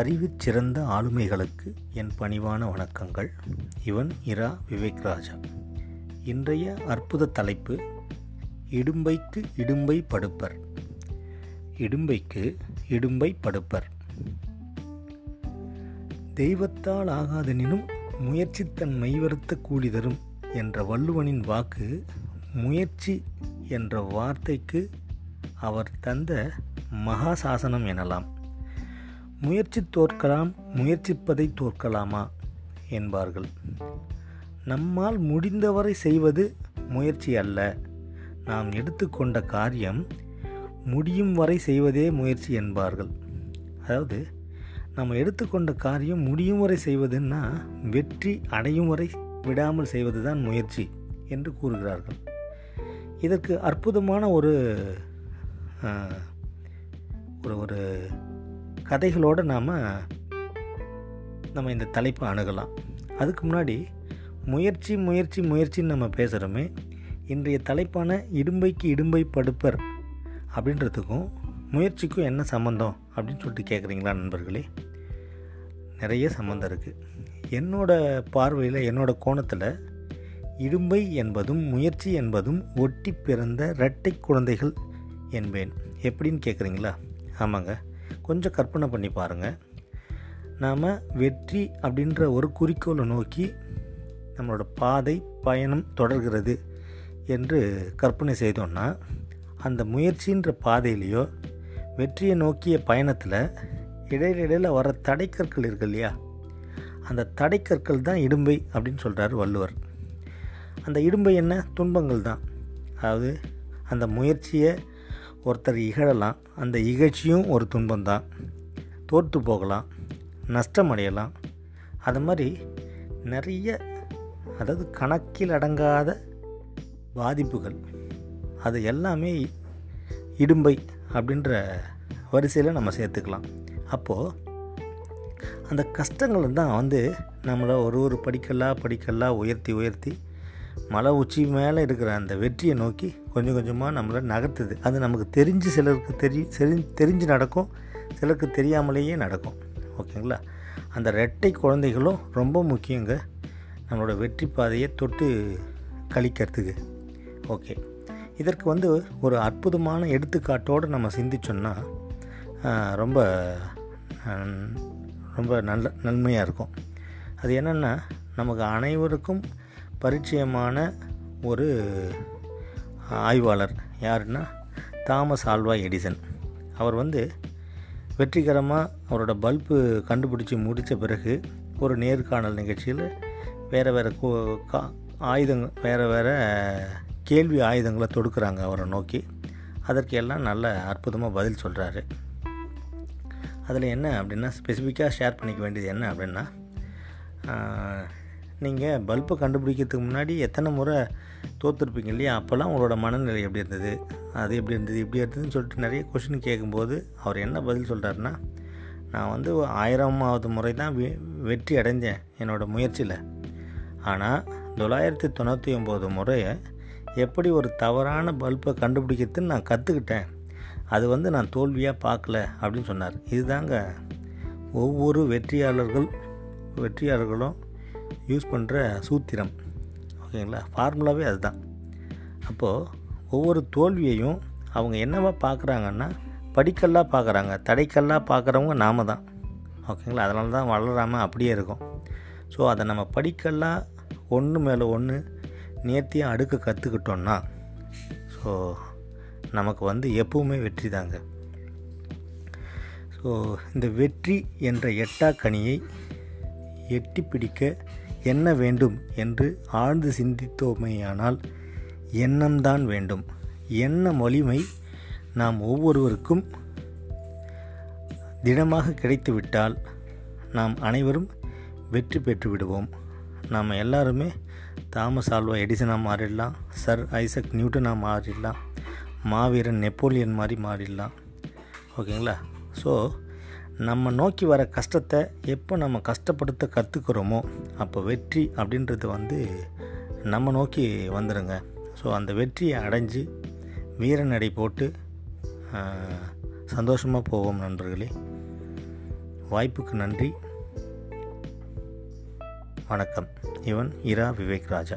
அறிவிற் சிறந்த ஆளுமைகளுக்கு என் பணிவான வணக்கங்கள். இவன் இரா விவேக் ராஜா இன்றைய அற்புத தலைப்பு இடும்பைக்கு இடும்பை படுப்பர். இடும்பைக்கு இடும்பை படுப்பர். தெய்வத்தால் ஆகாதெனினும் முயற்சி தன் மெய்வருத்த கூலி தரும் என்ற வள்ளுவனின் வாக்கு முயற்சி என்ற வார்த்தைக்கு அவர் தந்த மகாசாசனம் எனலாம். முயற்சி தோற்கலாம் முயற்சிப்பதை தோற்கலாமா? என்பார்கள். நம்மால் முடிந்தவரை செய்வது முயற்சி அல்ல. நாம் எடுத்துக்கொண்ட காரியம் முடியும் வரை செய்வதே முயற்சி என்பார்கள். அதாவது நம்ம எடுத்துக்கொண்ட காரியம் முடியும் வரை செய்வதுன்னா வெற்றி அடையும் வரை விடாமல் செய்வது தான் முயற்சி என்று கூறுகிறார்கள். இதற்கு அற்புதமான ஒரு ஒரு ஒரு கதைகளோடு நாம் நம்ம இந்த தலைப்பை அணுகலாம். அதுக்கு முன்னாடி முயற்சி முயற்சி முயற்சின்னு நம்ம பேசுகிறோமே இன்றைய தலைப்பான இடும்பைக்கு இடும்பை படுப்பர் அப்படின்றதுக்கும் முயற்சிக்கும் என்ன சம்மந்தம் அப்படின்னு சொல்லிட்டு கேட்குறீங்களா நண்பர்களே? நிறைய சம்மந்தம் இருக்குது என்னோட பார்வையில் என்னோட கோணத்தில் இடும்பை என்பதும் முயற்சி என்பதும் ஒட்டி பிறந்த இரட்டை குழந்தைகள் என்பேன். எப்படின்னு கேட்குறீங்களா ஆமாங்க. கொஞ்சம் கற்பனை பண்ணி பாருங்கள் நாம் வெற்றி அப்படின்ற ஒரு குறிக்கோளை நோக்கி நம்மளோட பாதை பயணம் தொடர்கிறது என்று கற்பனை செய்தோன்னா அந்த முயற்சின்ற பாதையிலையோ வெற்றியை நோக்கிய பயணத்தில் இடையிடையில் வர தடைக்கற்கள் இருக்கு இல்லையா? அந்த தடைக்கற்கள் தான் இடும்பை அப்படின்னு சொல்கிறார் வள்ளுவர். அந்த இடும்பை என்ன? துன்பங்கள் தான். அதாவது அந்த முயற்சியை ஒருத்தர் இகழலாம் அந்த இகழ்ச்சியும் ஒரு துன்பம்தான். தோற்று போகலாம் நஷ்டம் அடையலாம் அது மாதிரி நிறைய அதாவது கணக்கில் அடங்காத பாதிப்புகள். அது எல்லாமே இடும்பை அப்படின்ற வரிசையில் நம்ம சேர்த்துக்கலாம். அப்போது அந்த கஷ்டங்கள் தான் வந்து நம்மளை ஒரு ஒரு படிக்கலாக படிக்கலாக உயர்த்தி உயர்த்தி மலை உச்சி மேலே இருக்கிற அந்த வெற்றியை நோக்கி கொஞ்சம் கொஞ்சமாக நம்மளை நகர்த்துது. அது நமக்கு தெரிஞ்சு சிலருக்கு தெரி தெரி தெரிஞ்சு நடக்கும். சிலருக்கு தெரியாமலேயே நடக்கும். ஓகேங்களா? அந்த ரெட்டை குழந்தைகளும் ரொம்ப முக்கியங்க. நம்மளோட வெற்றி பாதையை தொட்டு கழிக்கிறதுக்கு. ஓகே. இதற்கு வந்து ஒரு அற்புதமான எடுத்துக்காட்டோடு நம்ம சிந்திச்சோன்னா ரொம்ப ரொம்ப நல்ல நன்மையாக இருக்கும். அது என்னென்னா நமக்கு அனைவருக்கும் பரிச்சயமான ஒரு ஆய்வாளர் யாருன்னா தாமஸ் ஆல்வா எடிசன். அவர் வந்து வெற்றிகரமாக அவரோட பல்பு கண்டுபிடிச்சி முடித்த பிறகு ஒரு நேர்காணல் நிகழ்ச்சியில் வேறு வேறு கா ஆயுதங்கள் வேறு வேறு கேள்வி ஆயுதங்களை தொடுக்கிறாங்க அவரை நோக்கி. அதற்கு எல்லாம் நல்ல அற்புதமாக பதில் சொல்கிறாரு அதில் என்ன அப்படின்னா ஸ்பெசிஃபிக்காக ஷேர் பண்ணிக்க வேண்டியது என்ன அப்படின்னா நீங்கள் பல்பை கண்டுபிடிக்கிறதுக்கு முன்னாடி எத்தனை முறை தோற்றுருப்பீங்க இல்லையா? அப்போல்லாம் உங்களோட மனநிலை எப்படி இருந்தது? அது எப்படி இருந்தது? இப்படி இருந்ததுன்னு சொல்லிட்டு நிறைய கொஷின் கேட்கும்போது அவர் என்ன பதில் சொல்கிறாருன்னா நான் வந்து ஆயிரமாவது முறை தான் வெற்றி அடைஞ்சேன் என்னோடய முயற்சியில். ஆனால் தொள்ளாயிரத்தி தொண்ணூற்றி ஒம்பது முறையை எப்படி ஒரு தவறான பல்பை கண்டுபிடிக்கிறதுன்னு நான் கற்றுக்கிட்டேன் அது வந்து நான் தோல்வியாக பார்க்கல அப்படின்னு சொன்னார். இதுதாங்க ஒவ்வொரு வெற்றியாளர்கள் வெற்றியாளர்களும் யூஸ் பண்ணுற சூத்திரம். ஓகேங்களா? ஃபார்முலாவே அதுதான். அப்போது ஒவ்வொரு தோல்வியையும் அவங்க என்னவா பார்க்குறாங்கன்னா படிக்கல்லாக பார்க்குறாங்க. தடைக்கல்லாக பார்க்குறவங்க நாம தான். ஓகேங்களா? அதனால தான் வளராமல் அப்படியே இருக்கும். ஸோ அதை நம்ம படிக்கல்லாம் ஒன்று மேலே ஒன்று நேர்த்தியாக அடுக்க கற்றுக்கிட்டோன்னா ஸோ நமக்கு வந்து எப்பவுமே வெற்றி தாங்க. ஸோ இந்த வெற்றி என்ற எட்டா கனியை எட்டி பிடிக்க என்ன வேண்டும் என்று ஆழ்ந்து சிந்தித்தோமேயானால் எண்ணம்தான் வேண்டும். எண்ண மொழிமை நாம் ஒவ்வொருவருக்கும் திடமாக கிடைத்துவிட்டால் நாம் அனைவரும் வெற்றி பெற்று விடுவோம். நாம் எல்லாருமே தாமஸ் ஆல்வா எடிசனாக மாறிடலாம் சர் ஐசக் நியூட்டனாக மாறிடலாம் மாவீரன் நெப்போலியன் மாதிரி மாறிடலாம். ஓகேங்களா? ஸோ நம்ம நோக்கி வர கஷ்டத்தை எப்போ நம்ம கஷ்டப்படுத்த கற்றுக்கிறோமோ அப்போ வெற்றி அப்படின்றது வந்து நம்ம நோக்கி வந்துடுங்க ஸோ அந்த வெற்றியை அடைஞ்சு வீரநடை போட்டு சந்தோஷமாக போவோம் நண்பர்களே. வாய்ப்புக்கு நன்றி. வணக்கம். இவன் இரா விவேக் ராஜா.